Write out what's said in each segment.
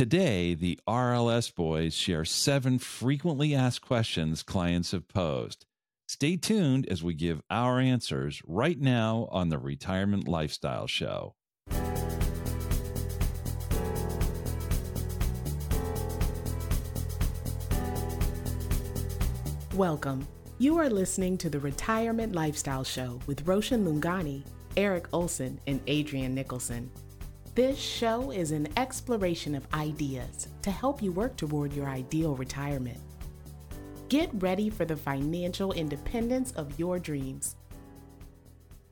Today, the RLS boys share seven frequently asked questions clients have posed. Stay tuned as we give our answers right now on the Retirement Lifestyle Show. Welcome. You are listening to the Retirement Lifestyle Show with Roshan Lungani, Eric Olson, and Adrian Nicholson. This show is an exploration of ideas to help you work toward your ideal retirement. Get ready for the financial independence of your dreams.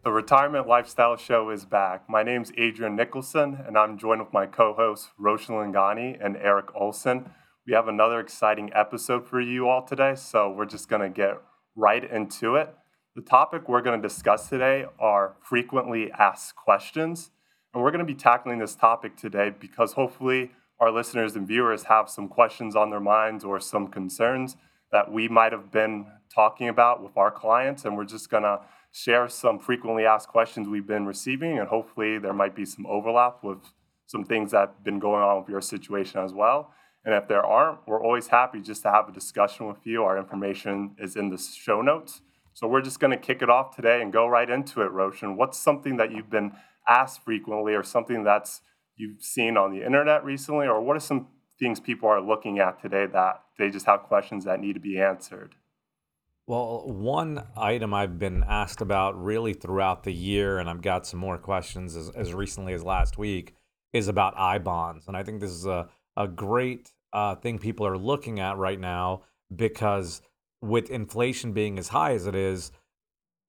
The Retirement Lifestyle Show is back. My name is Adrian Nicholson, and I'm joined with my co hosts, Roshan Lingani and Eric Olson. We have another exciting episode for you all today, so we're just going to get right into it. The topic we're going to discuss today are frequently asked questions. And we're going to be tackling this topic today because hopefully our listeners and viewers have some questions on their minds or some concerns that we might have been talking about with our clients. And we're just going to share some frequently asked questions we've been receiving. And hopefully there might be some overlap with some things that have been going on with your situation as well. And if there aren't, we're always happy just to have a discussion with you. Our information is in the show notes. So we're just going to kick it off today and go right into it, Roshan. What's something that you've been asked frequently or something that's you've seen on the internet recently? Or what are some things people are looking at today that they just have questions that need to be answered? Well one item i've been asked about really throughout the year and i've got some more questions as, as recently as last week is about i bonds and i think this is a, a great uh, thing people are looking at right now because with inflation being as high as it is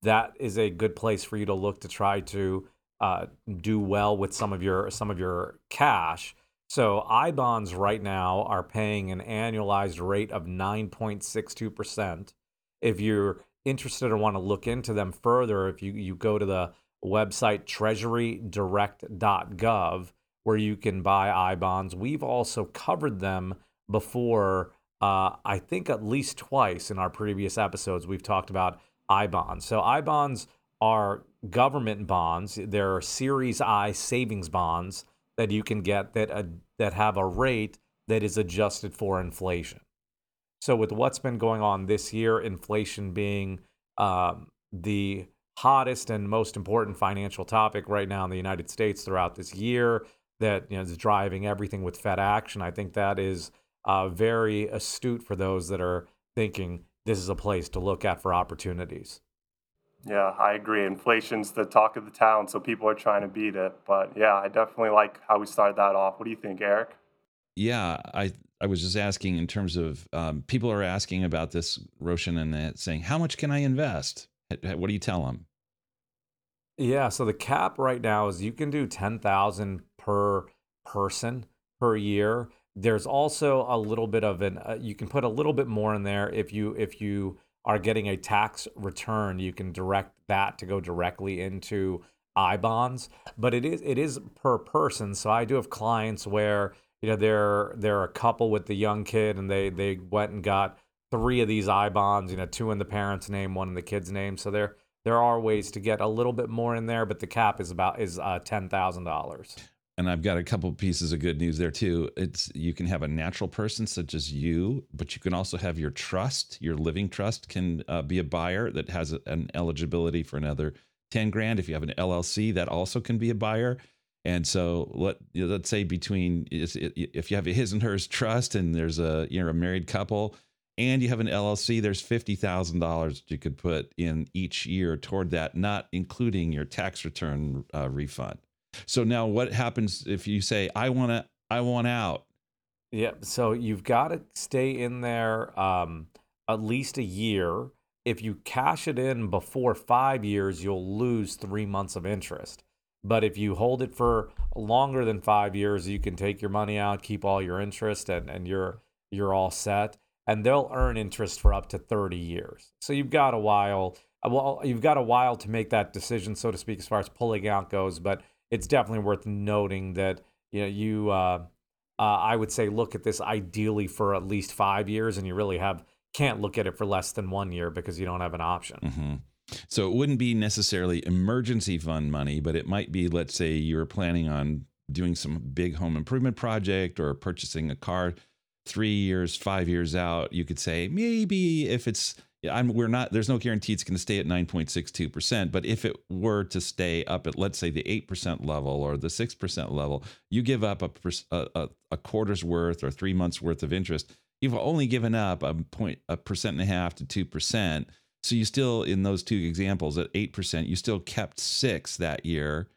that is a good place for you to look to try to uh, do well with some of your some of your cash. So I bonds right now are paying an annualized rate of 9.62%. If you're interested or want to look into them further, if you, you go to the website treasurydirect.gov where you can buy I bonds, we've also covered them before. Uh, I think at least twice in our previous episodes, we've talked about I bonds. So I bonds are government bonds. There are Series I savings bonds that you can get that uh, that have a rate that is adjusted for inflation. So with what's been going on this year, inflation being um, the hottest and most important financial topic right now in the United States throughout this year, that you know, is driving everything with Fed action. I think that is uh, very astute for those that are thinking this is a place to look at for opportunities. Yeah, I agree. Inflation's the talk of the town, so people are trying to beat it. But yeah, I definitely like how we started that off. What do you think, Eric? Yeah, I I was just asking in terms of um, people are asking about this Roshan and saying how much can I invest? What do you tell them? Yeah, so the cap right now is you can do ten thousand per person per year. There's also a little bit of an uh, you can put a little bit more in there if you if you are getting a tax return, you can direct that to go directly into I bonds. But it is it is per person. So I do have clients where you know they're they're a couple with the young kid and they they went and got three of these I bonds. You know, two in the parent's name, one in the kid's name. So there there are ways to get a little bit more in there, but the cap is about is uh, ten thousand dollars and I've got a couple pieces of good news there too. It's you can have a natural person such as you, but you can also have your trust, your living trust can uh, be a buyer that has an eligibility for another 10 grand. If you have an LLC, that also can be a buyer. And so let let's say between if you have a his and hers trust and there's a you're a married couple and you have an LLC, there's fifty thousand dollars you could put in each year toward that, not including your tax return uh, refund. So now what happens if you say I want to I want out? Yeah, so you've got to stay in there um, at least a year. If you cash it in before 5 years, you'll lose 3 months of interest. But if you hold it for longer than 5 years, you can take your money out, keep all your interest and and you're you're all set and they'll earn interest for up to 30 years. So you've got a while well you've got a while to make that decision so to speak as far as pulling out goes, but it's definitely worth noting that you know you uh, uh, I would say look at this ideally for at least five years, and you really have can't look at it for less than one year because you don't have an option. Mm-hmm. So it wouldn't be necessarily emergency fund money, but it might be, let's say, you're planning on doing some big home improvement project or purchasing a car three years, five years out, you could say maybe if it's I'm we're not there's no guarantee it's going to stay at 9.62%, but if it were to stay up at let's say the 8% level or the 6% level, you give up a, a, a quarter's worth or 3 months worth of interest. You've only given up a point a percent and a half to 2%. So you still in those two examples at 8%, you still kept 6 that year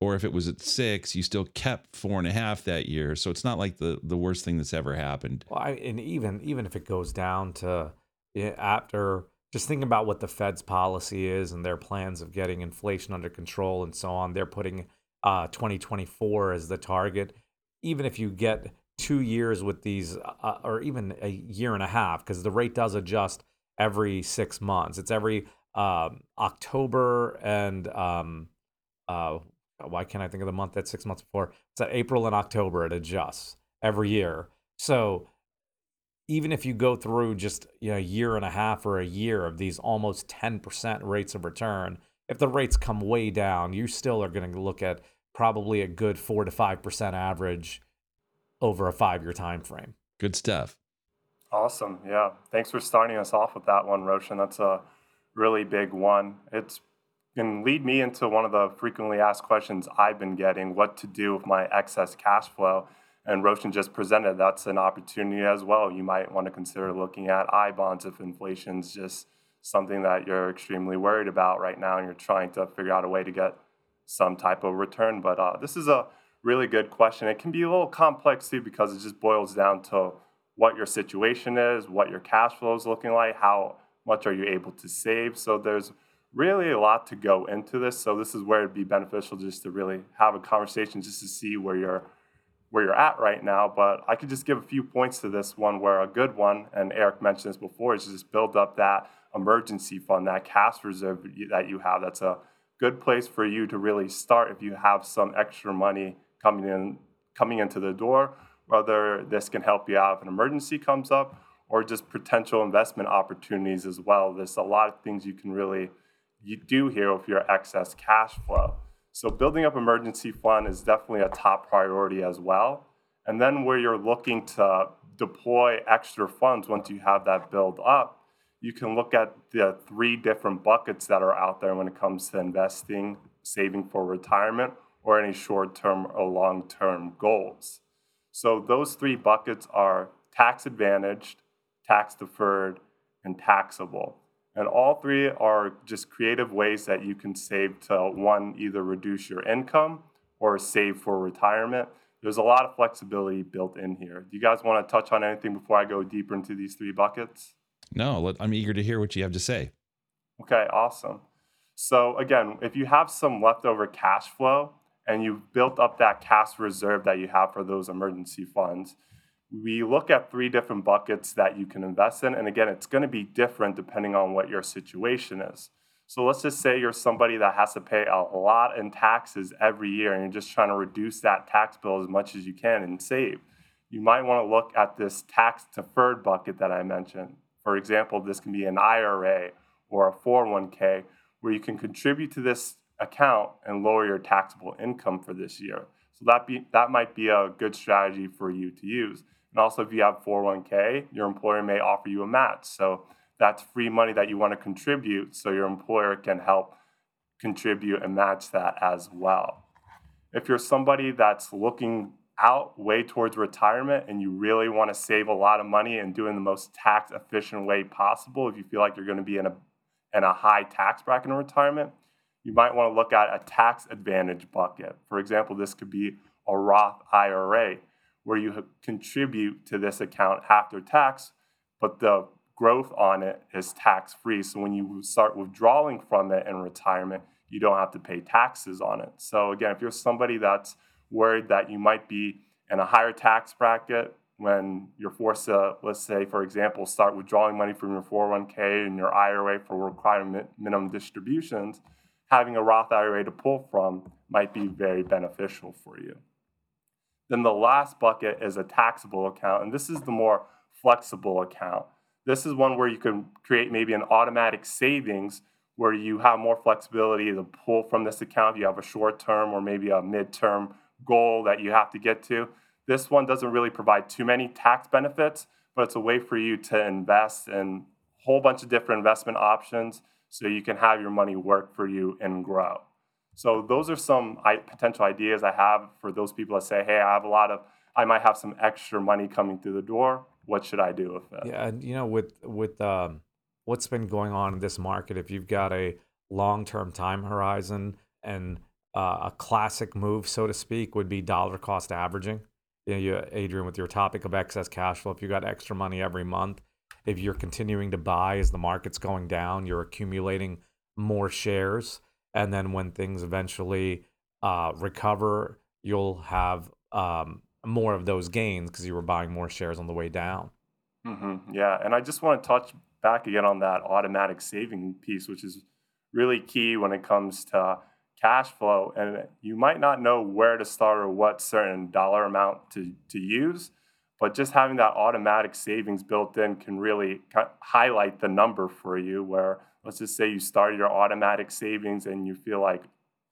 or if it was at six, you still kept four and a half that year. So it's not like the the worst thing that's ever happened. Well, I, and even even if it goes down to after just think about what the Fed's policy is and their plans of getting inflation under control and so on. They're putting uh, 2024 as the target. Even if you get two years with these, uh, uh or even a year and a half, because the rate does adjust every six months. It's every um, October and um, uh, why can't I think of the month that's six months before? It's at April and October. It adjusts every year. So even if you go through just you know, a year and a half or a year of these almost 10% rates of return, if the rates come way down, you still are going to look at probably a good four to five percent average over a five-year time frame. Good stuff. Awesome. Yeah. Thanks for starting us off with that one, Roshan. That's a really big one. It's can lead me into one of the frequently asked questions I've been getting what to do with my excess cash flow. And Roshan just presented that's an opportunity as well. You might want to consider looking at I bonds if inflation's just something that you're extremely worried about right now and you're trying to figure out a way to get some type of return. But uh, this is a really good question. It can be a little complex too because it just boils down to what your situation is, what your cash flow is looking like, how much are you able to save. So there's really a lot to go into this. So this is where it'd be beneficial just to really have a conversation just to see where you're where you're at right now. But I could just give a few points to this one where a good one, and Eric mentioned this before, is just build up that emergency fund, that cash reserve that you have. That's a good place for you to really start if you have some extra money coming in coming into the door, whether this can help you out if an emergency comes up or just potential investment opportunities as well. There's a lot of things you can really you do here with your excess cash flow. So building up emergency fund is definitely a top priority as well. And then where you're looking to deploy extra funds once you have that build up, you can look at the three different buckets that are out there when it comes to investing, saving for retirement, or any short term or long term goals. So those three buckets are tax advantaged, tax deferred, and taxable. And all three are just creative ways that you can save to one, either reduce your income or save for retirement. There's a lot of flexibility built in here. Do you guys want to touch on anything before I go deeper into these three buckets? No, I'm eager to hear what you have to say. Okay, awesome. So, again, if you have some leftover cash flow and you've built up that cash reserve that you have for those emergency funds, we look at three different buckets that you can invest in. And again, it's going to be different depending on what your situation is. So let's just say you're somebody that has to pay a lot in taxes every year and you're just trying to reduce that tax bill as much as you can and save. You might want to look at this tax deferred bucket that I mentioned. For example, this can be an IRA or a 401k where you can contribute to this account and lower your taxable income for this year. So that be that might be a good strategy for you to use. And also, if you have 401k, your employer may offer you a match. So that's free money that you want to contribute, so your employer can help contribute and match that as well. If you're somebody that's looking out way towards retirement and you really want to save a lot of money and do it in the most tax efficient way possible, if you feel like you're going to be in a in a high tax bracket in retirement, you might want to look at a tax advantage bucket. For example, this could be a Roth IRA where you contribute to this account after tax, but the growth on it is tax free. So when you start withdrawing from it in retirement, you don't have to pay taxes on it. So again, if you're somebody that's worried that you might be in a higher tax bracket when you're forced to, let's say, for example, start withdrawing money from your 401k and your IRA for requirement minimum distributions, having a Roth IRA to pull from might be very beneficial for you. Then the last bucket is a taxable account, and this is the more flexible account. This is one where you can create maybe an automatic savings where you have more flexibility to pull from this account. You have a short term or maybe a mid term goal that you have to get to. This one doesn't really provide too many tax benefits, but it's a way for you to invest in a whole bunch of different investment options so you can have your money work for you and grow. So those are some potential ideas I have for those people that say, "Hey, I have a lot of I might have some extra money coming through the door. What should I do with it?" Yeah, and you know, with with um, what's been going on in this market, if you've got a long-term time horizon and uh, a classic move, so to speak, would be dollar cost averaging. You know, you, Adrian, with your topic of excess cash flow, if you got extra money every month, if you're continuing to buy as the market's going down, you're accumulating more shares, and then when things eventually uh, recover, you'll have um, more of those gains because you were buying more shares on the way down. Mm-hmm. Yeah, and I just want to touch back again on that automatic saving piece, which is really key when it comes to cash flow. And you might not know where to start or what certain dollar amount to, to use, but just having that automatic savings built in can really highlight the number for you. Where let's just say you start your automatic savings and you feel like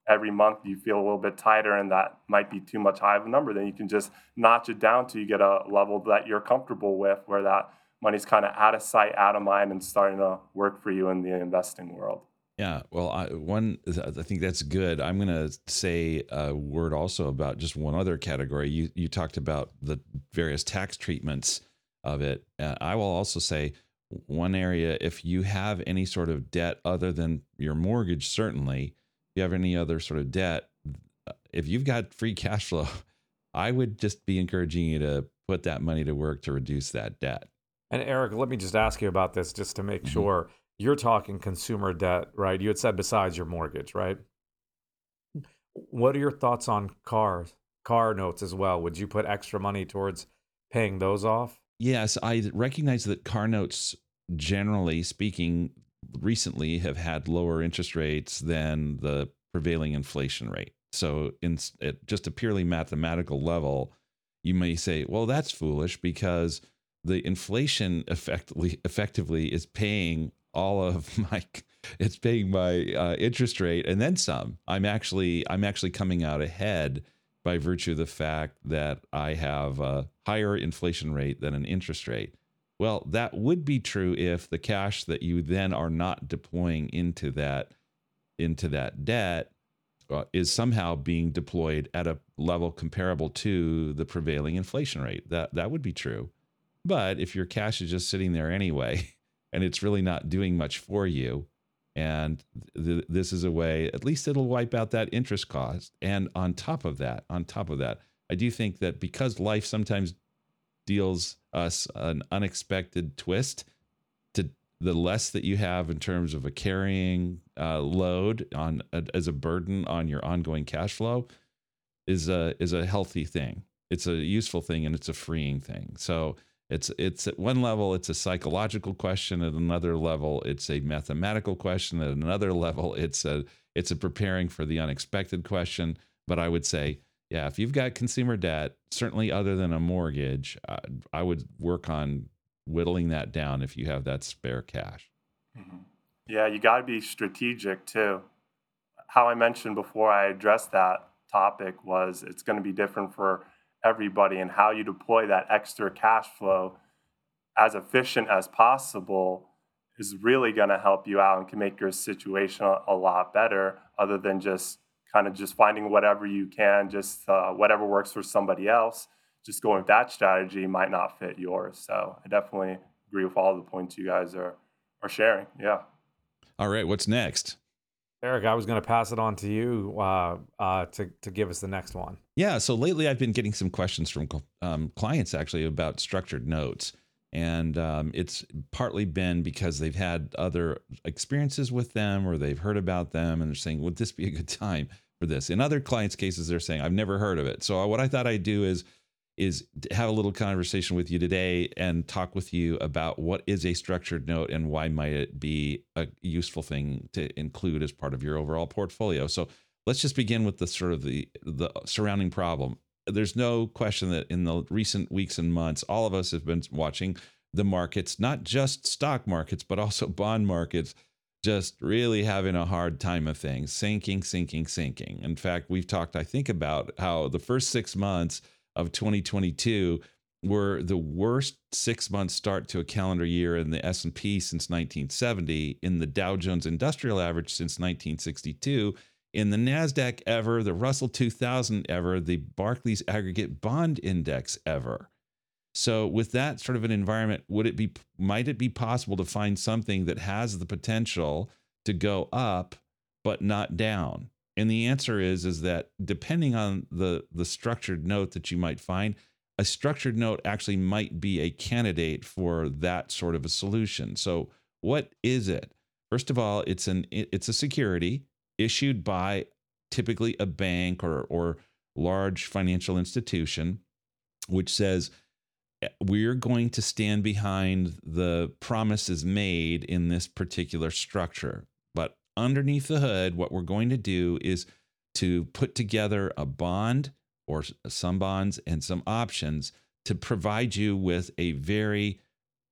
every month you feel a little bit tighter and that might be too much high of a number, then you can just notch it down till you get a level that you're comfortable with where that money's kind of out of sight, out of mind, and starting to work for you in the investing world. Yeah, well, I, one, I think that's good. I'm going to say a word also about just one other category. You you talked about the various tax treatments of it. Uh, I will also say one area if you have any sort of debt other than your mortgage, certainly, if you have any other sort of debt, if you've got free cash flow, I would just be encouraging you to put that money to work to reduce that debt. And Eric, let me just ask you about this just to make mm-hmm. sure you're talking consumer debt, right? You had said besides your mortgage, right? What are your thoughts on cars, car notes as well? Would you put extra money towards paying those off? Yes, I recognize that car notes, generally speaking, recently have had lower interest rates than the prevailing inflation rate. So, in at just a purely mathematical level, you may say, well, that's foolish because the inflation effectively effectively is paying all of my it's paying my uh, interest rate and then some. I'm actually I'm actually coming out ahead by virtue of the fact that I have a higher inflation rate than an interest rate. Well, that would be true if the cash that you then are not deploying into that into that debt uh, is somehow being deployed at a level comparable to the prevailing inflation rate. That that would be true. But if your cash is just sitting there anyway, and it's really not doing much for you, and th- this is a way, at least it'll wipe out that interest cost. And on top of that, on top of that, I do think that because life sometimes deals us an unexpected twist, to the less that you have in terms of a carrying uh, load on as a burden on your ongoing cash flow, is a is a healthy thing. It's a useful thing and it's a freeing thing. So it's it's at one level it's a psychological question, at another level it's a mathematical question, at another level it's a it's a preparing for the unexpected question. But I would say, yeah, if you've got consumer debt, certainly other than a mortgage, I, I would work on whittling that down if you have that spare cash. Mm-hmm. Yeah, you got to be strategic too. How I mentioned before I addressed that topic was it's going to be different for everybody and how you deploy that extra cash flow as efficient as possible is really going to help you out and can make your situation a, lot better other than just kind of just finding whatever you can just uh, whatever works for somebody else just going with that strategy might not fit yours. So i definitely agree with all the points you guys are are sharing. Yeah. All right what's next Eric, I was going to pass it on to you uh, uh, to to give us the next one. Yeah. So lately, I've been getting some questions from um, clients actually about structured notes, and um, it's partly been because they've had other experiences with them or they've heard about them, and they're saying, "Would this be a good time for this?" In other clients' cases, they're saying, "I've never heard of it." So what I thought I'd do is is have a little conversation with you today and talk with you about what is a structured note and why might it be a useful thing to include as part of your overall portfolio. So let's just begin with the sort of the the surrounding problem. There's no question that in the recent weeks and months, all of us have been watching the markets, not just stock markets, but also bond markets, just really having a hard time of things, sinking, sinking, sinking. In fact, we've talked, I think, about how the first six months of 2022 were the worst six month start to a calendar year in the S&P since 1970, in the Dow Jones Industrial Average since 1962, in the Nasdaq ever, the Russell 2000 ever, the Barclays Aggregate Bond Index ever. So with that sort of an environment, would it be might it be possible to find something that has the potential to go up but not down? And the answer is is that depending on the the structured note that you might find, a structured note actually might be a candidate for that sort of a solution. So what is it? First of all, it's an it's a security issued by typically a bank or or large financial institution which says eh, we're going to stand behind the promises made in this particular structure. Underneath the hood, what we're going to do is to put together a bond or some bonds and some options to provide you with a very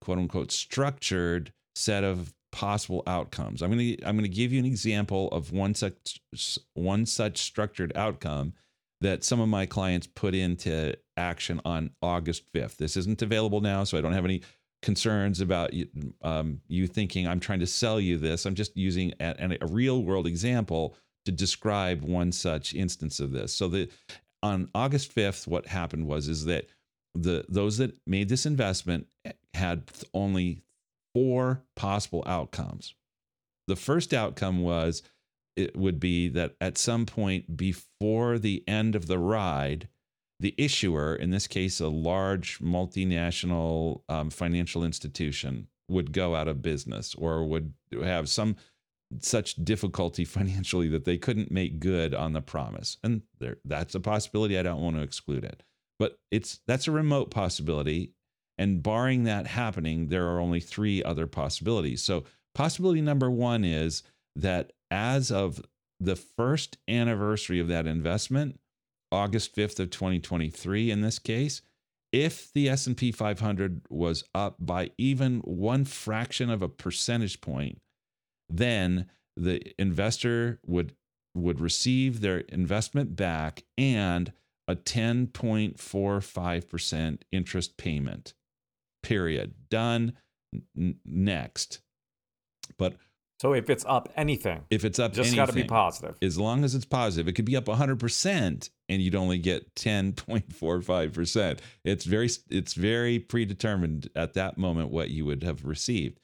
quote unquote structured set of possible outcomes. I'm going to I'm going to give you an example of one such one such structured outcome that some of my clients put into action on August 5th. This isn't available now, so I don't have any concerns about um, you thinking I'm trying to sell you this. I'm just using a, a real world example to describe one such instance of this. So the on August 5th, what happened was is that the those that made this investment had only four possible outcomes. The first outcome was it would be that at some point before the end of the ride, the issuer, in this case, a large multinational um, financial institution, would go out of business or would have some such difficulty financially that they couldn't make good on the promise. And there that's a possibility. I don't want to exclude it. But it's that's a remote possibility. And barring that happening, there are only three other possibilities. So possibility number one is that as of the first anniversary of that investment, August 5th of 2023 in this case, if the S&P 500 was up by even one fraction of a percentage point, then the investor would would receive their investment back and a 10.45% interest payment. Period. Done. N- next. But so if it's up anything, if it's up, just got to be positive. As long as it's positive, it could be up 100%, and you'd only get 10.45%. It's very, it's very predetermined at that moment what you would have received.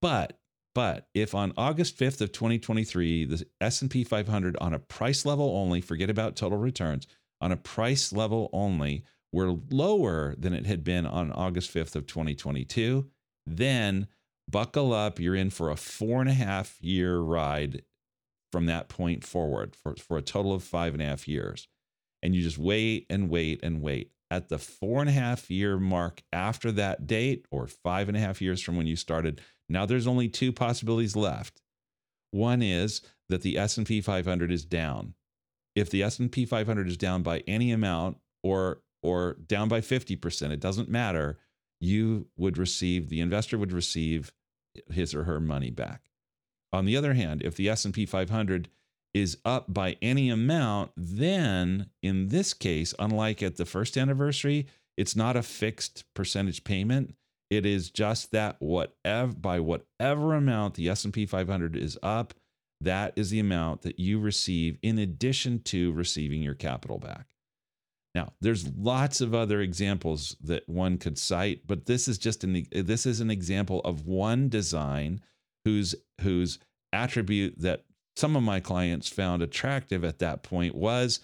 But but if on August 5th of 2023, the S&P 500 on a price level only, forget about total returns, on a price level only, were lower than it had been on August 5th of 2022, then buckle up. You're in for a four and a half year ride from that point forward for, for a total of five and a half years. And you just wait and wait and wait. At the four and a half year mark after that date, or five and a half years from when you started, now there's only two possibilities left. One is that the S&P 500 is down. If the S&P 500 is down by any amount or or down by 50%, it doesn't matter, you would receive the investor would receive his or her money back. On the other hand, if the S&P 500 is up by any amount, then in this case, unlike at the first anniversary, it's not a fixed percentage payment. It is just that whatever by whatever amount the S&P 500 is up, that is the amount that you receive in addition to receiving your capital back. Now, there's lots of other examples that one could cite, but this is just an this is an example of one design whose whose attribute that some of my clients found attractive at that point was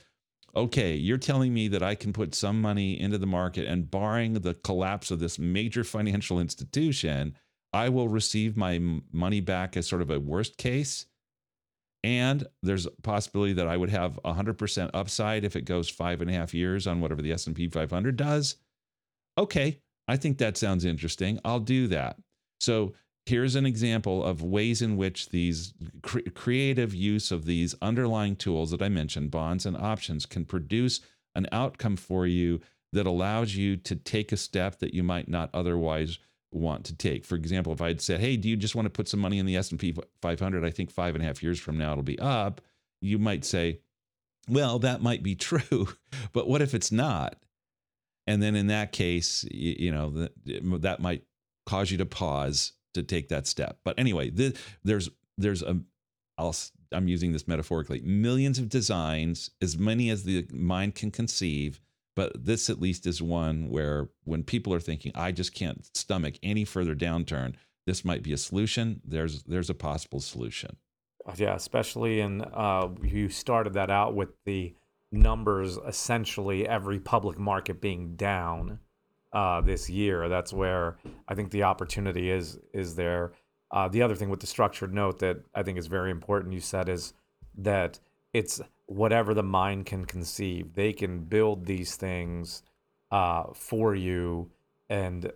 okay, you're telling me that I can put some money into the market and barring the collapse of this major financial institution, I will receive my money back as sort of a worst case. And there's a possibility that I would have 100% upside if it goes five and a half years on whatever the S&P 500 does. Okay, I think that sounds interesting. I'll do that. So here's an example of ways in which these cre- creative use of these underlying tools that I mentioned, bonds and options, can produce an outcome for you that allows you to take a step that you might not otherwise want to take. For example, if I had said, "Hey, do you just want to put some money in the S and P 500? I think five and a half years from now it'll be up," you might say, "Well, that might be true, but what if it's not?" And then in that case, you, you know that might cause you to pause to take that step. But anyway, the, there's there's a I'll I'm using this metaphorically millions of designs, as many as the mind can conceive but this at least is one where when people are thinking i just can't stomach any further downturn this might be a solution. There's there's a possible solution. Yeah especially in uh, you started that out with the numbers essentially every public market being down uh, this year that's where i think the opportunity is is there uh, the other thing with the structured note that i think is very important you said is that it's whatever the mind can conceive. They can build these things uh, for you, and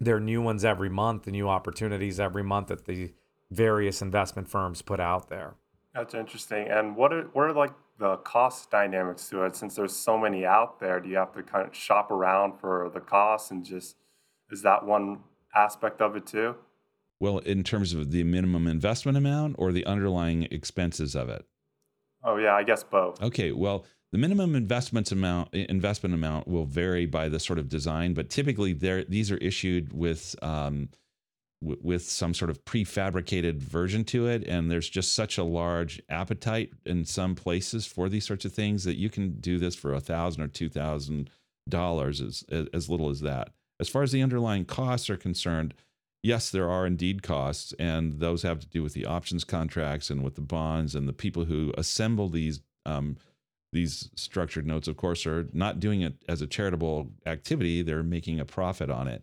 there are new ones every month, new opportunities every month that the various investment firms put out there. That's interesting. And what are what are like the cost dynamics to it? Since there's so many out there, do you have to kind of shop around for the cost and just is that one aspect of it too? Well, in terms of the minimum investment amount or the underlying expenses of it? Oh yeah, I guess both. Okay, well, the minimum investments amount investment amount will vary by the sort of design, but typically there these are issued with um, with some sort of prefabricated version to it, and there's just such a large appetite in some places for these sorts of things that you can do this for a thousand or two thousand dollars as as little as that. As far as the underlying costs are concerned, yes, there are indeed costs, and those have to do with the options contracts and with the bonds and the people who assemble these um, these structured notes. Of course, are not doing it as a charitable activity; they're making a profit on it.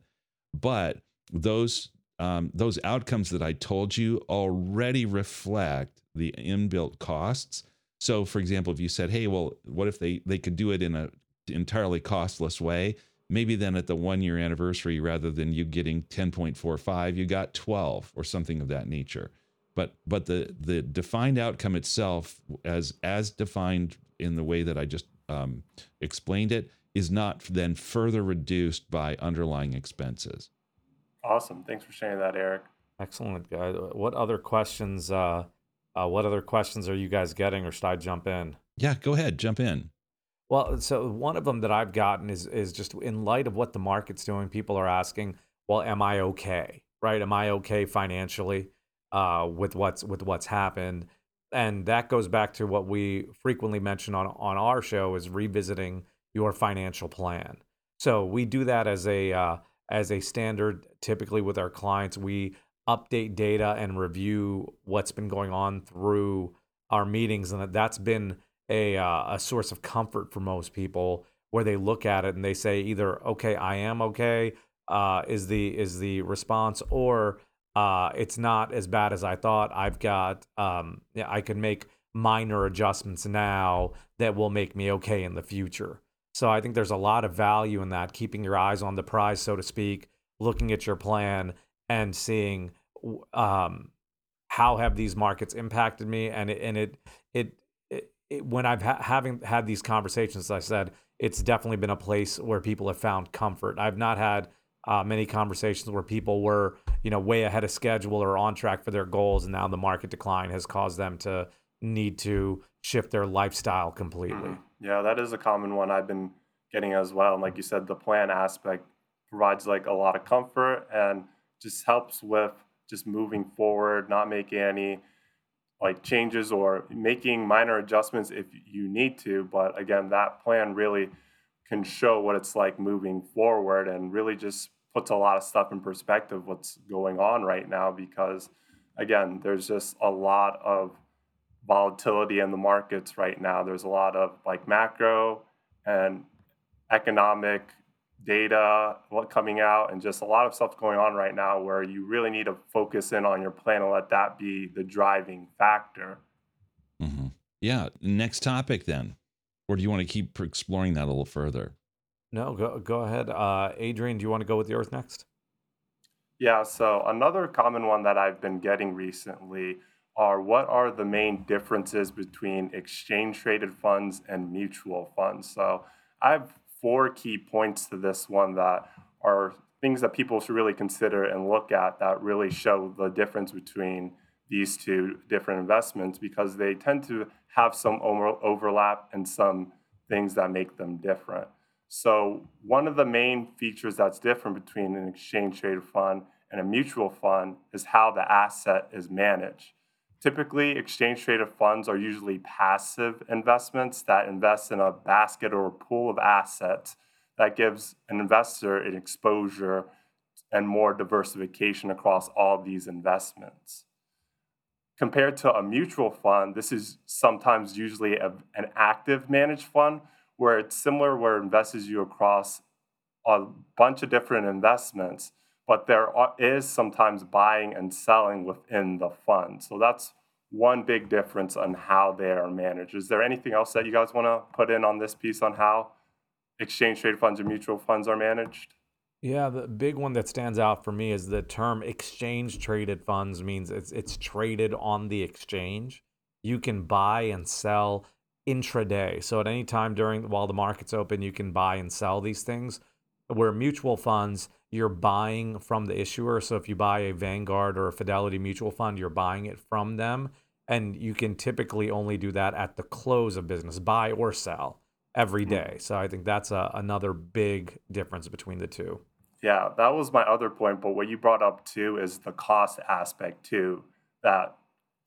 But those um, those outcomes that I told you already reflect the inbuilt costs. So, for example, if you said, "Hey, well, what if they they could do it in a entirely costless way?" maybe then at the one year anniversary, rather than you getting 10.45, you got 12 or something of that nature. But but the the defined outcome itself, as as defined in the way that I just um, explained it, is not then further reduced by underlying expenses. Awesome. Thanks for sharing that, Eric. Excellent, guys. What other questions? Uh, uh, what other questions are you guys getting, or should I jump in? Yeah, go ahead, jump in. Well, so one of them that I've gotten is is just in light of what the market's doing, people are asking, well, am I okay? Right? Am I okay financially uh, with what's with what's happened? And that goes back to what we frequently mention on on our show is revisiting your financial plan. So we do that as a uh, as a standard. Typically with our clients, we update data and review what's been going on through our meetings, and that's been a uh, a source of comfort for most people where they look at it and they say either okay I am okay uh, is the is the response or uh, it's not as bad as I thought I've got um, I can make minor adjustments now that will make me okay in the future so I think there's a lot of value in that keeping your eyes on the prize so to speak looking at your plan and seeing um, how have these markets impacted me and it, and it it it, when I've ha- having had these conversations, I said it's definitely been a place where people have found comfort. I've not had uh, many conversations where people were, you know, way ahead of schedule or on track for their goals, and now the market decline has caused them to need to shift their lifestyle completely. Mm-hmm. Yeah, that is a common one I've been getting as well. And like you said, the plan aspect provides like a lot of comfort and just helps with just moving forward, not making any like changes or making minor adjustments if you need to. But again, that plan really can show what it's like moving forward and really just puts a lot of stuff in perspective what's going on right now because again there's just a lot of volatility in the markets right now. There's a lot of like macro and economic data what coming out and just a lot of stuff going on right now where you really need to focus in on your plan and let that be the driving factor. Mm-hmm. yeah. Next topic then. Or do you want to keep exploring that a little further? No go, go ahead. Uh, adrian do you want to go with the earth next? Yeah so another common one that i've been getting recently are what are the main differences between exchange traded funds and mutual funds so i've four key points to this one that are things that people should really consider and look at that really show the difference between these two different investments because they tend to have some overlap and some things that make them different. So, one of the main features that's different between an exchange traded fund and a mutual fund is how the asset is managed. Typically, exchange traded funds are usually passive investments that invest in a basket or a pool of assets that gives an investor an exposure and more diversification across all these investments. Compared to a mutual fund, this is sometimes usually a, an active managed fund where it's similar, where it invests you across a bunch of different investments, but there is sometimes buying and selling within the fund. So that's one big difference on how they are managed. Is there anything else that you guys want to put in on this piece on how exchange traded funds and mutual funds are managed? Yeah, the big one that stands out for me is the term exchange traded funds means it's it's traded on the exchange. You can buy and sell intraday. So at any time during while the market's open, you can buy and sell these things. Where mutual funds, you're buying from the issuer. So if you buy a Vanguard or a Fidelity mutual fund, you're buying it from them. And you can typically only do that at the close of business, buy or sell every mm-hmm. So I think that's a, another big difference between the two. Yeah, that was my other point. But what you brought up too is the cost aspect too that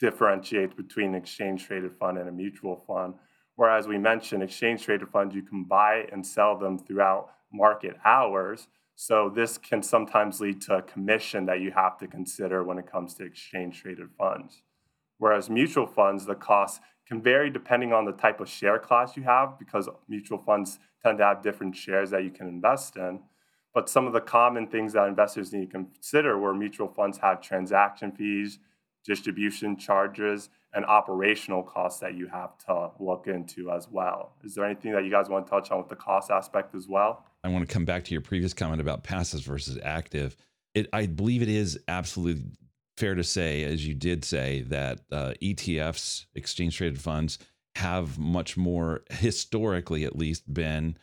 differentiates between an exchange traded fund and a mutual fund. Whereas we mentioned exchange traded funds, you can buy and sell them throughout market hours. So this can sometimes lead to a commission that you have to consider when it comes to exchange traded funds. Whereas mutual funds, the cost can vary depending on the type of share class you have because mutual funds tend to have different shares that you can invest in. But some of the common things that investors need to consider where mutual funds have transaction fees, distribution charges, and operational costs that you have to look into as well. Is there anything that you guys want to touch on with the cost aspect as well? I want to come back to your previous comment about passive versus active. It, I believe it is absolutely fair to say, as you did say, that uh, ETFs, exchange traded funds, have much more historically, at least, been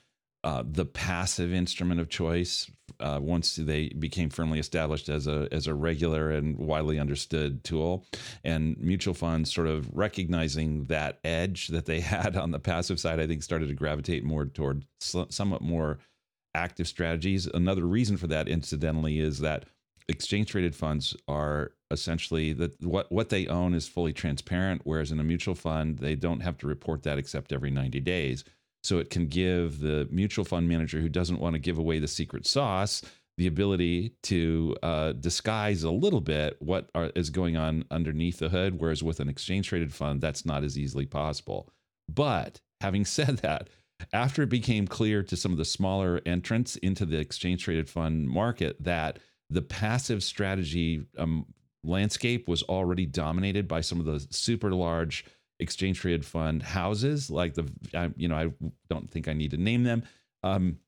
uh, the passive instrument of choice uh, once they became firmly established as a as a regular and widely understood tool, and mutual funds sort of recognizing that edge that they had on the passive side, I think started to gravitate more toward somewhat more active strategies. Another reason for that, incidentally, is that exchange traded funds are essentially that what what they own is fully transparent, whereas in a mutual fund they don't have to report that except every ninety days. So it can give the mutual fund manager who doesn't want to give away the secret sauce the ability to uh, disguise a little bit what are, is going on underneath the hood. Whereas with an exchange traded fund, that's not as easily possible. But having said that, after it became clear to some of the smaller entrants into the exchange traded fund market that the passive strategy um, landscape was already dominated by some of the super large exchange traded fund houses like the I, you know i don't think i need to name them. Um,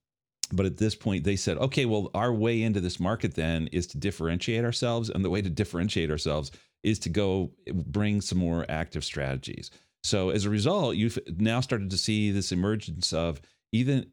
but at this point they said okay well our way into this market then is to differentiate ourselves. And the way to differentiate ourselves is to go bring some more active strategies. So as a result you've now started to see this emergence of even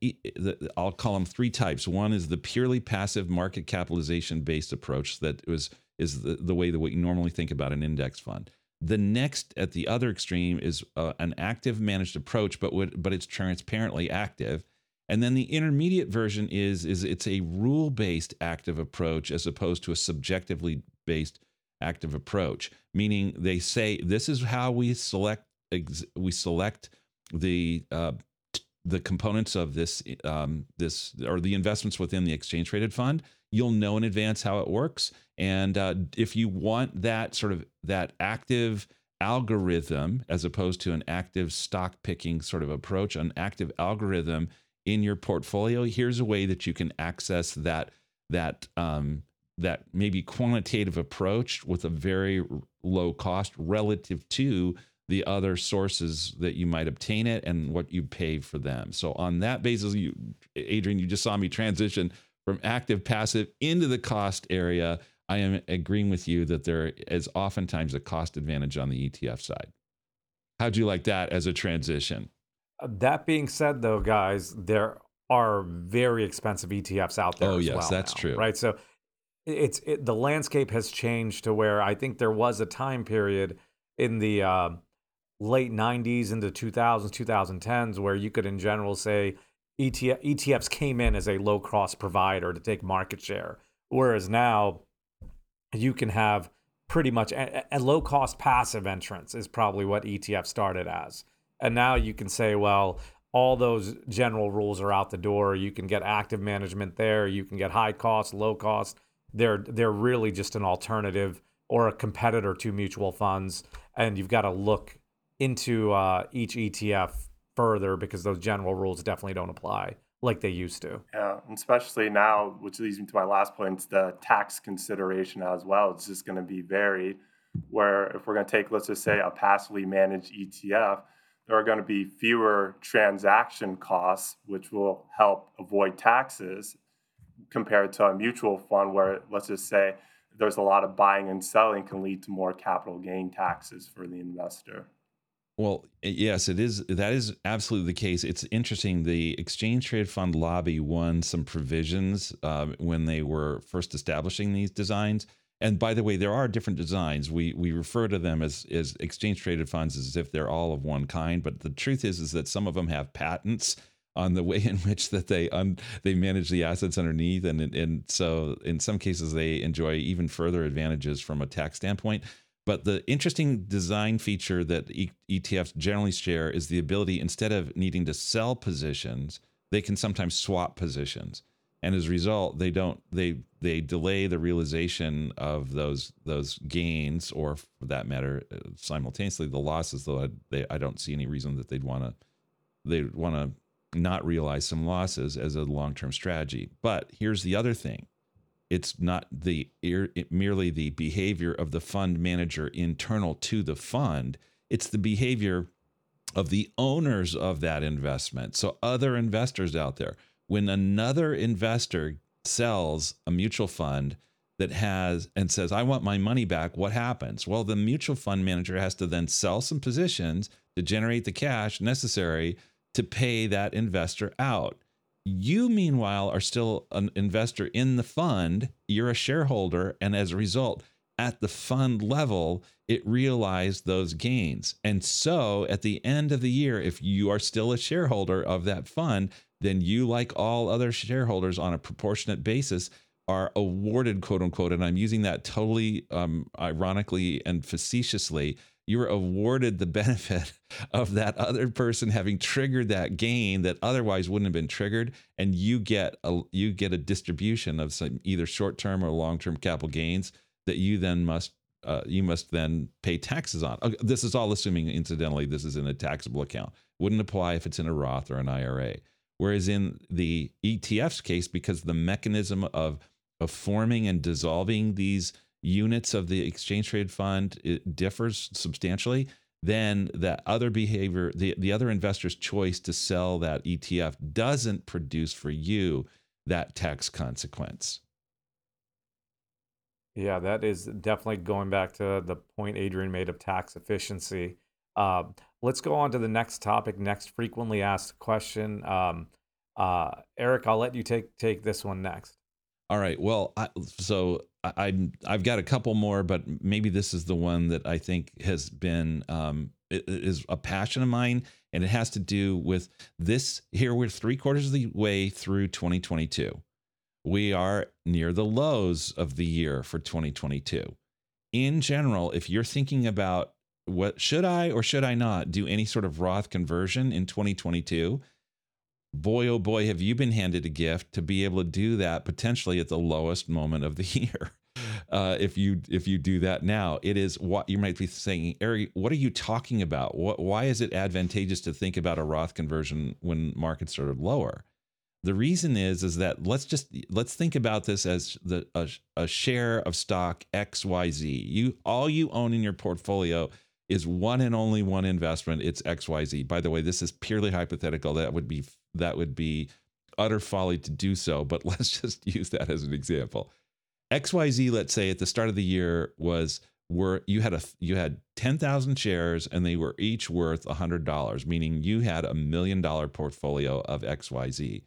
i'll call them three types. One is the purely passive market capitalization based approach that was is the, the way that we normally think about an index fund the next at the other extreme is uh, an active managed approach, but would, but it's transparently active. And then the intermediate version is is it's a rule based active approach as opposed to a subjectively based active approach. Meaning they say this is how we select we select the uh, the components of this um, this or the investments within the exchange traded fund you'll know in advance how it works and uh, if you want that sort of that active algorithm as opposed to an active stock picking sort of approach an active algorithm in your portfolio here's a way that you can access that that um, that maybe quantitative approach with a very low cost relative to the other sources that you might obtain it and what you pay for them. So on that basis, you, Adrian, you just saw me transition from active passive into the cost area. I am agreeing with you that there is oftentimes a cost advantage on the ETF side. How'd you like that as a transition? That being said, though, guys, there are very expensive ETFs out there. Oh, as yes, well that's now, true. Right. So it's it, the landscape has changed to where I think there was a time period in the uh, late 90s into 2000s, 2010s where you could, in general, say ETF, ETFs came in as a low cost provider to take market share. Whereas now you can have pretty much a, a low cost passive entrance is probably what ETF started as. And now you can say, well, all those general rules are out the door. You can get active management there. You can get high cost, low cost. They're they're really just an alternative or a competitor to mutual funds, and you've got to look into uh, each ETF further because those general rules definitely don't apply like they used to. Yeah, especially now, which leads me to my last point, the tax consideration as well. It's just going to be varied. Where if we're going to take, let's just say, a passively managed ETF, there are going to be fewer transaction costs, which will help avoid taxes compared to a mutual fund where, let's just say, there's a lot of buying and selling can lead to more capital gain taxes for the investor. Well, yes, it is. That is absolutely the case. It's interesting. The exchange traded fund lobby won some provisions uh, when they were first establishing these designs. And by the way, there are different designs. We we refer to them as as exchange traded funds as if they're all of one kind. But the truth is is that some of them have patents on the way in which that they un, they manage the assets underneath, and and so in some cases they enjoy even further advantages from a tax standpoint. But the interesting design feature that ETFs generally share is the ability, instead of needing to sell positions, they can sometimes swap positions, and as a result, they don't they they delay the realization of those those gains, or for that matter, uh, simultaneously the losses. Though I, they, I don't see any reason that they'd want to they want to not realize some losses as a long term strategy. But here's the other thing it's not the merely the behavior of the fund manager internal to the fund. It's the behavior of the owners of that investment. So other investors out there when another investor sells a mutual fund that has and says i want my money back what happens? Well the mutual fund manager has to then sell some positions to generate the cash necessary to pay that investor out you, meanwhile, are still an investor in the fund. You're a shareholder. And as a result, at the fund level, it realized those gains. And so at the end of the year, if you are still a shareholder of that fund, then you, like all other shareholders on a proportionate basis, are awarded, quote unquote, and I'm using that totally um, ironically and facetiously, you're awarded the benefit of that other person having triggered that gain that otherwise wouldn't have been triggered and you get a you get a distribution of some either short-term or long-term capital gains that you then must uh, you must then pay taxes on. This is all assuming, incidentally, this is in a taxable account. Wouldn't apply if it's in a Roth or an IRA. Whereas in the ETF's case, because the mechanism of of forming and dissolving these units of the exchange trade fund it differs substantially, then that other behavior, the, the other investor's choice to sell that ETF doesn't produce for you that tax consequence. Yeah, that is definitely going back to the point Adrian made of tax efficiency. Uh, let's go on to the next topic. Next frequently asked question. Um, uh, Eric, I'll let you take take this one next. All right. Well, I, so I, I've got a couple more, but maybe this is the one that I think has been um, is a passion of mine, and it has to do with this. Here we're three quarters of the way through 2022. We are near the lows of the year for 2022. In general, if you're thinking about what should I or should I not do any sort of Roth conversion in 2022, boy, oh boy, have you been handed a gift to be able to do that potentially at the lowest moment of the year. Uh, if you if you do that now, it is what you might be saying, Eric. What are you talking about? What, why is it advantageous to think about a Roth conversion when markets are lower? The reason is is that let's just let's think about this as the a, a share of stock X Y Z. You all you own in your portfolio is one and only one investment. It's X Y Z. By the way, this is purely hypothetical. That would be that would be utter folly to do so, but let's just use that as an example. XYZ, let's say at the start of the year was were you had a you had 10,000 shares and they were each worth $100, meaning you had a million dollar portfolio of XYZ.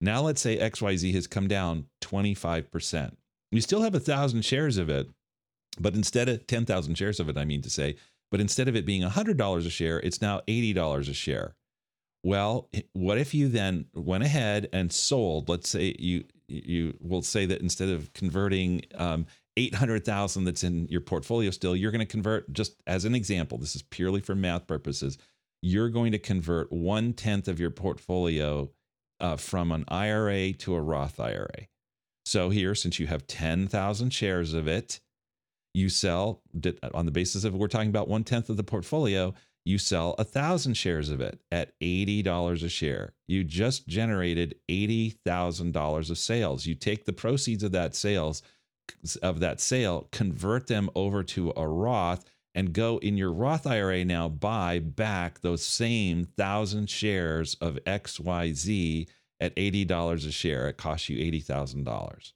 Now let's say XYZ has come down 25%. You still have a thousand shares of it, but instead of 10,000 shares of it, I mean to say, but instead of it being $100 a share, it's now $80 a share. Well, what if you then went ahead and sold? Let's say you you will say that instead of converting um, 800,000 that's in your portfolio still, you're going to convert just as an example. This is purely for math purposes. You're going to convert one tenth of your portfolio uh, from an IRA to a Roth IRA. So here, since you have 10,000 shares of it, you sell on the basis of we're talking about one tenth of the portfolio. You sell a thousand shares of it at eighty dollars a share. You just generated eighty thousand dollars of sales. You take the proceeds of that sales of that sale, convert them over to a Roth, and go in your Roth IRA now buy back those same thousand shares of XYZ at $80 a share. It costs you $80,000.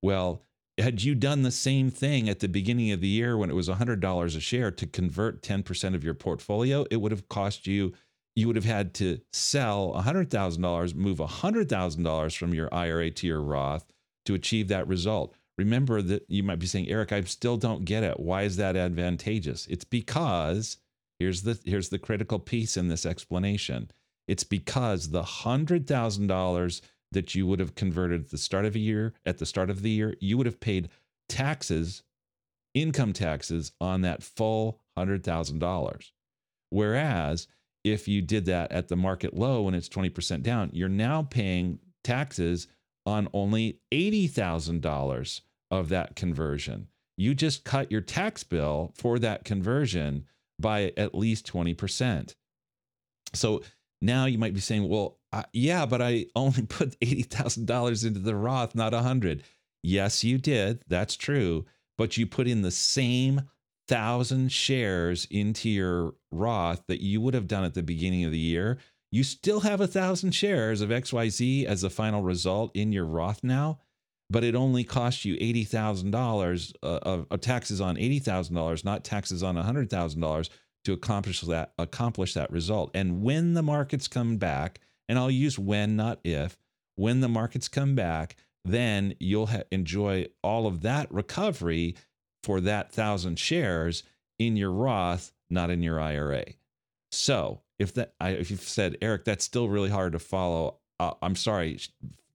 Well, had you done the same thing at the beginning of the year when it was $100 a share to convert 10% of your portfolio, it would have cost you, you would have had to sell $100,000, move $100,000 from your IRA to your Roth to achieve that result. Remember that you might be saying, Eric, I still don't get it. Why is that advantageous? It's because here's the here's the critical piece in this explanation. It's because the hundred thousand dollars that you would have converted at the start of a year, at the start of the year, you would have paid taxes, income taxes on that full hundred thousand dollars. Whereas if you did that at the market low and it's 20% down, you're now paying taxes on only $80,000 of that conversion. You just cut your tax bill for that conversion by at least 20%. So now you might be saying, well, uh, yeah, but I only put $80,000 into the Roth, not 100. Yes, you did. That's true. But you put in the same thousand shares into your Roth that you would have done at the beginning of the year you still have a thousand shares of XYZ as the final result in your Roth now, but it only cost you $80,000 uh, of, of, taxes on $80,000, not taxes on $100,000 to accomplish that accomplish that result. And when the markets come back, and I'll use when not if, when the markets come back, then you'll ha- enjoy all of that recovery for that thousand shares in your Roth, not in your IRA. So if that I, if you've said Eric, that's still really hard to follow. Uh, I'm sorry.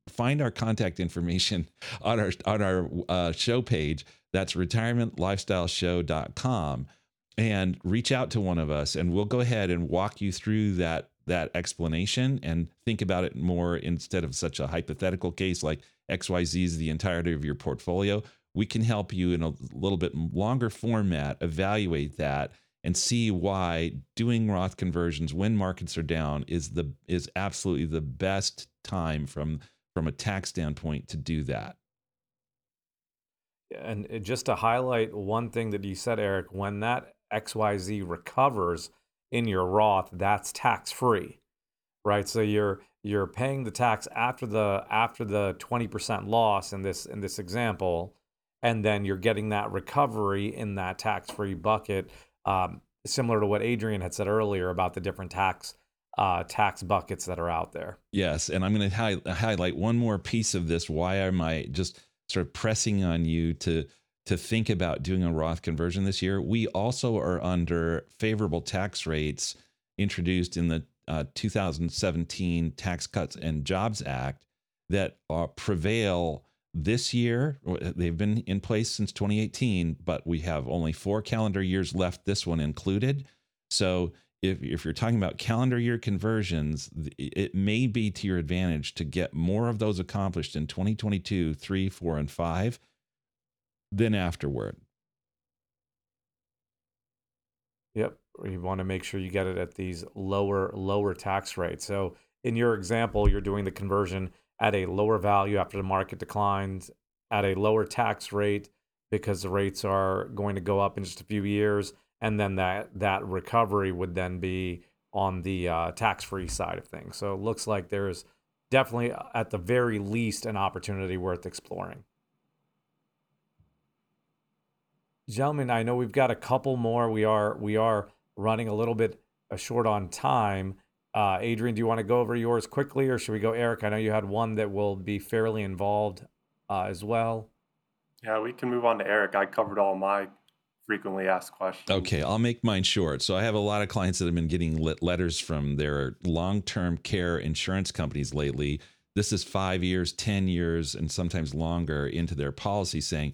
Find our contact information on our on our uh, show page. That's retirementlifestyleshow.com, and reach out to one of us, and we'll go ahead and walk you through that that explanation and think about it more instead of such a hypothetical case like XYZ is the entirety of your portfolio. We can help you in a little bit longer format evaluate that and see why doing Roth conversions when markets are down is the is absolutely the best time from from a tax standpoint to do that. And just to highlight one thing that you said, Eric, when that XYZ recovers in your Roth, that's tax free, right? So you're you're paying the tax after the after the 20% loss in this in this example, and then you're getting that recovery in that tax free bucket um, similar to what Adrian had said earlier about the different tax uh, tax buckets that are out there. Yes, and I'm going to hi- highlight one more piece of this. Why am I just sort of pressing on you to to think about doing a Roth conversion this year? We also are under favorable tax rates introduced in the uh, 2017 Tax Cuts and Jobs Act that uh, prevail this year they've been in place since 2018 but we have only four calendar years left this one included so if, if you're talking about calendar year conversions it may be to your advantage to get more of those accomplished in 2022 3 4 and 5 than afterward yep you want to make sure you get it at these lower lower tax rates so in your example you're doing the conversion at a lower value after the market declines, at a lower tax rate because the rates are going to go up in just a few years, and then that that recovery would then be on the uh, tax-free side of things. So it looks like there's definitely, uh, at the very least, an opportunity worth exploring. Gentlemen, I know we've got a couple more. We are we are running a little bit uh, short on time. Uh, Adrian, do you want to go over yours quickly, or should we go, Eric? I know you had one that will be fairly involved uh, as well. Yeah, we can move on to Eric. I covered all my frequently asked questions. Okay, I'll make mine short. So I have a lot of clients that have been getting letters from their long-term care insurance companies lately. This is five years, ten years, and sometimes longer into their policy, saying,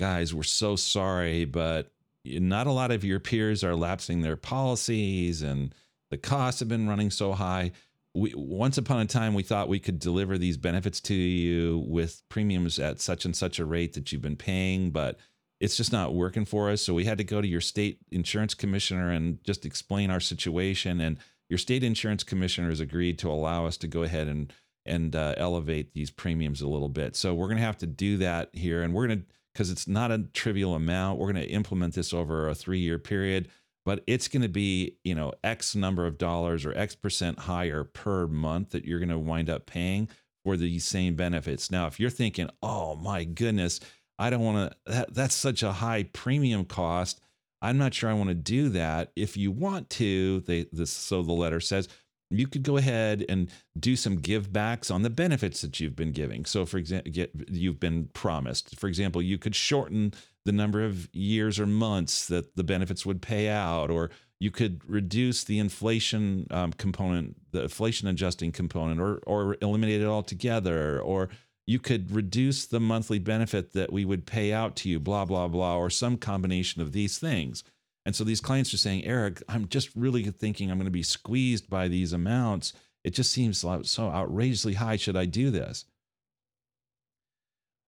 "Guys, we're so sorry, but not a lot of your peers are lapsing their policies, and the costs have been running so high." we once upon a time we thought we could deliver these benefits to you with premiums at such and such a rate that you've been paying but it's just not working for us. So we had to go to your state insurance commissioner and just explain our situation. And your state insurance commissioner has agreed to allow us to go ahead and and uh, elevate these premiums a little bit. So we're going to have to do that here, and we're going to because it's not a trivial amount. We're going to implement this over a three year period, but it's going to be you know X number of dollars or X percent higher per month that you're going to wind up paying for these same benefits. Now, if you're thinking, oh my goodness I don't want to, that, that's such a high premium cost. I'm not sure I want to do that. If you want to, they this so the letter says you could go ahead and do some give backs on the benefits that you've been giving. So for example, you've been promised. For example, you could shorten the number of years or months that the benefits would pay out, or you could reduce the inflation um, component, the inflation adjusting component, or or eliminate it altogether, or you could reduce the monthly benefit that we would pay out to you, blah, blah, blah, or some combination of these things. And so these clients are saying, Eric, I'm just really thinking I'm going to be squeezed by these amounts. It just seems so outrageously high. Should I do this?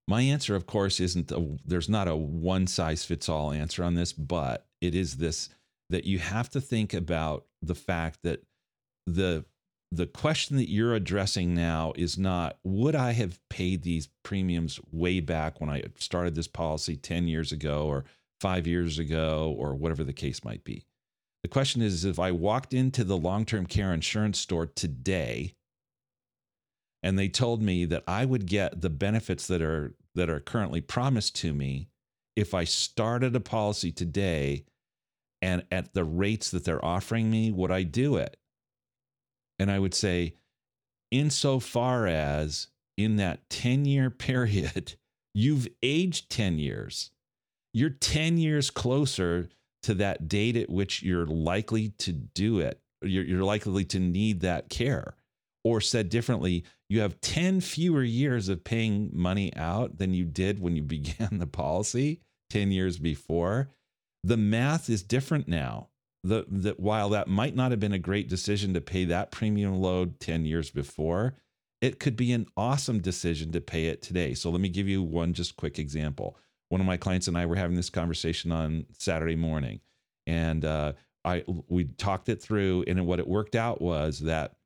My answer, of course, isn't a, there's not a one size fits all answer on this, but it is this that you have to think about the fact that the the question that you're addressing now is not would I have paid these premiums way back when I started this policy 10 years ago or five years ago or whatever the case might be. The question is if I walked into the long term care insurance store today and they told me that I would get the benefits that are that are currently promised to me if I started a policy today and at the rates that they're offering me, would I do it? And I would say, insofar as in that 10 year period, you've aged 10 years, you're 10 years closer to that date at which you're likely to do it. You're, you're likely to need that care. Or said differently, you have 10 fewer years of paying money out than you did when you began the policy 10 years before. The math is different now the that while that might not have been a great decision to pay that premium load 10 years before, it could be an awesome decision to pay it today. So let me give you one just quick example. One of my clients and I were having this conversation on Saturday morning, and uh, I we talked it through, and what it worked out was that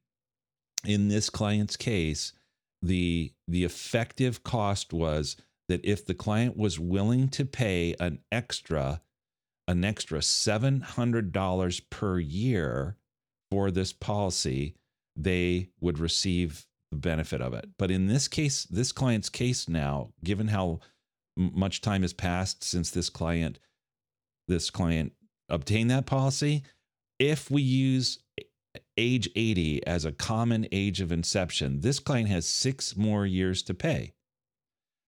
in this client's case, the the effective cost was that if the client was willing to pay an extra an extra $700 per year for this policy, they would receive the benefit of it. But in this case, this client's case now, given how much time has passed since this client this client obtained that policy, if we use age 80 as a common age of inception, this client has 6 more years to pay.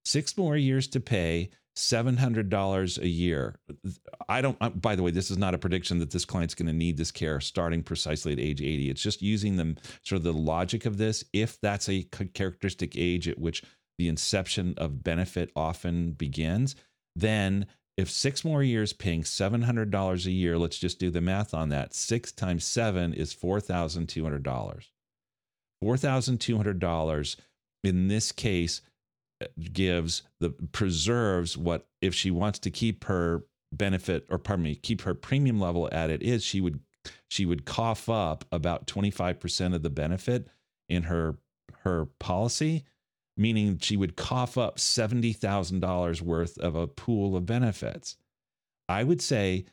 6 more years to pay $700 a year. I don't, by the way, this is not a prediction that this client's going to need this care starting precisely at age 80. It's just using them sort of the logic of this. If that's a characteristic age at which the inception of benefit often begins, then if six more years paying $700 a year, let's just do the math on that. Six times seven is $4,200. $4,200 in this case uh, gives the preserves what if she wants to keep her benefit or pardon me keep her premium level at it is she would she would cough up about 25% of the benefit in her her policy meaning she would cough up $70,000 worth of a pool of benefits i would say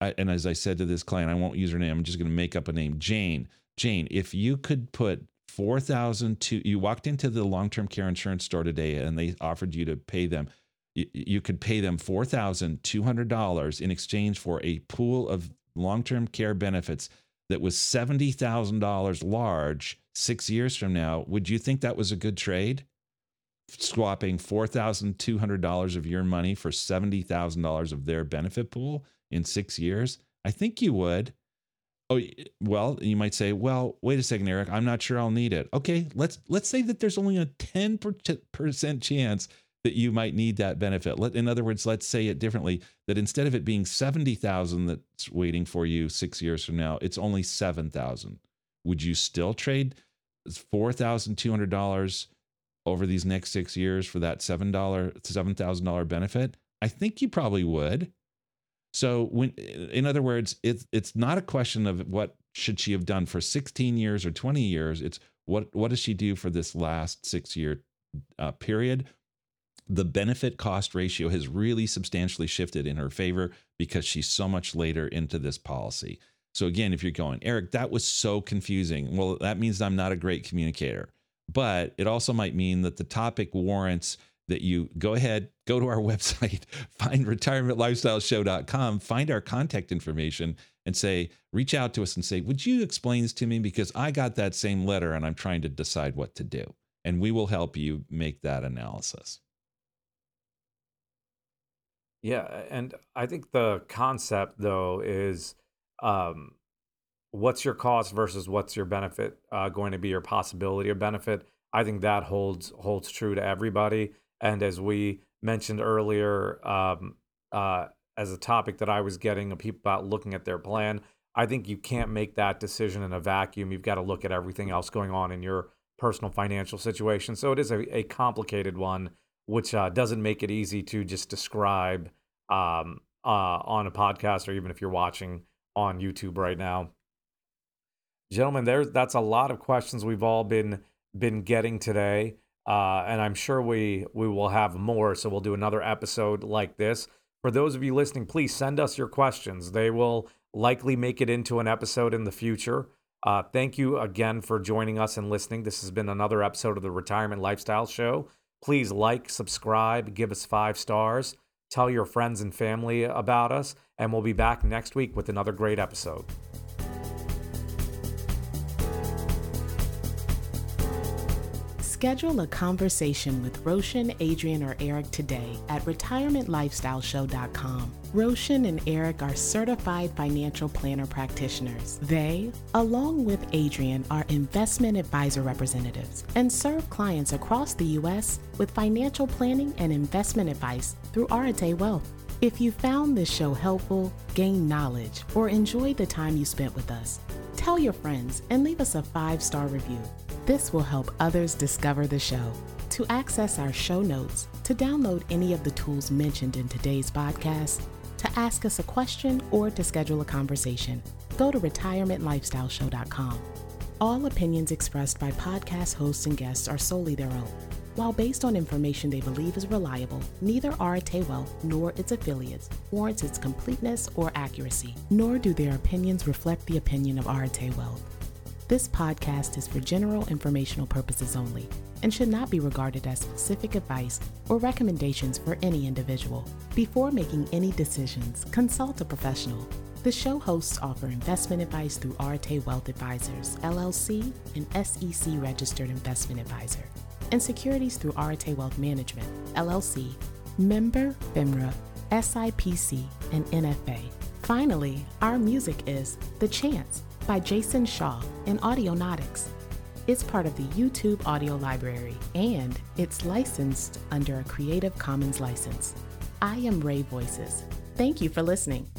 and as i said to this client i won't use her name i'm just going to make up a name jane jane if you could put four thousand two. You walked into the long term care insurance store today, and they offered you to pay them. You, you could pay them four thousand two hundred dollars in exchange for a pool of long term care benefits that was $70,000 large six years from now, would you think that was a good trade? Swapping $4,200 of your money for $70,000 of their benefit pool in six years? I think you would. Oh, well, you might say, well, wait a second, Eric, I'm not sure I'll need it. Okay, let's let's say that there's only a 10% chance that you might need that benefit. Let, in other words, let's say it differently that instead of it being 70,000 that's waiting for you 6 years from now, it's only 7,000. Would you still trade $4,200 over these next 6 years for that $7 $7,000 benefit? I think you probably would. So when in other words, it's it's not a question of what should she have done for 16 years or 20 years. It's what what does she do for this last 6 year uh, period? The benefit cost ratio has really substantially shifted in her favor because she's so much later into this policy. So again, if you're going, Eric, that was so confusing. Well, that means I'm not a great communicator. But it also might mean that the topic warrants that you go ahead, go to our website, find retirementlifestyleshow.com, find our contact information, and say, reach out to us and say, Would you explain this to me? Because I got that same letter and I'm trying to decide what to do. And we will help you make that analysis. Yeah. And I think the concept, though, is um, what's your cost versus what's your benefit uh, going to be your possibility of benefit. I think that holds holds true to everybody. And as we mentioned earlier, um, uh, as a topic that I was getting people about looking at their plan, I think you can't make that decision in a vacuum. You've got to look at everything else going on in your personal financial situation. So it is a, a complicated one, which uh, doesn't make it easy to just describe um, uh, on a podcast or even if you're watching on YouTube right now. Gentlemen, there's that's a lot of questions we've all been been getting today. Uh, and I'm sure we we will have more. So we'll do another episode like this. For those of you listening, please send us your questions. They will likely make it into an episode in the future. Uh, thank you again for joining us and listening. This has been another episode of the Retirement Lifestyle Show. Please like, subscribe, give us five stars, tell your friends and family about us, and we'll be back next week with another great episode. Schedule a conversation with Roshan, Adrian, or Eric today at retirementlifestyleshow.com. Roshan and Eric are certified financial planner practitioners. They, along with Adrian, are investment advisor representatives and serve clients across the U.S. with financial planning and investment advice through Arete Wealth. If you found this show helpful, gained knowledge, or enjoyed the time you spent with us, tell your friends and leave us a five star review. This will help others discover the show. To access our show notes, to download any of the tools mentioned in today's podcast, to ask us a question, or to schedule a conversation, go to retirementlifestyleshow.com. All opinions expressed by podcast hosts and guests are solely their own. While based on information they believe is reliable, neither Wealth nor its affiliates warrants its completeness or accuracy, nor do their opinions reflect the opinion of Arete Wealth. This podcast is for general informational purposes only and should not be regarded as specific advice or recommendations for any individual. Before making any decisions, consult a professional. The show hosts offer investment advice through Arete Wealth Advisors, LLC, an SEC registered investment advisor, and securities through Arete Wealth Management, LLC, member FINRA, SIPC, and NFA. Finally, our music is The Chance by Jason Shaw in Audionautix. It's part of the YouTube audio library and it's licensed under a Creative Commons license. I am Ray Voices. Thank you for listening.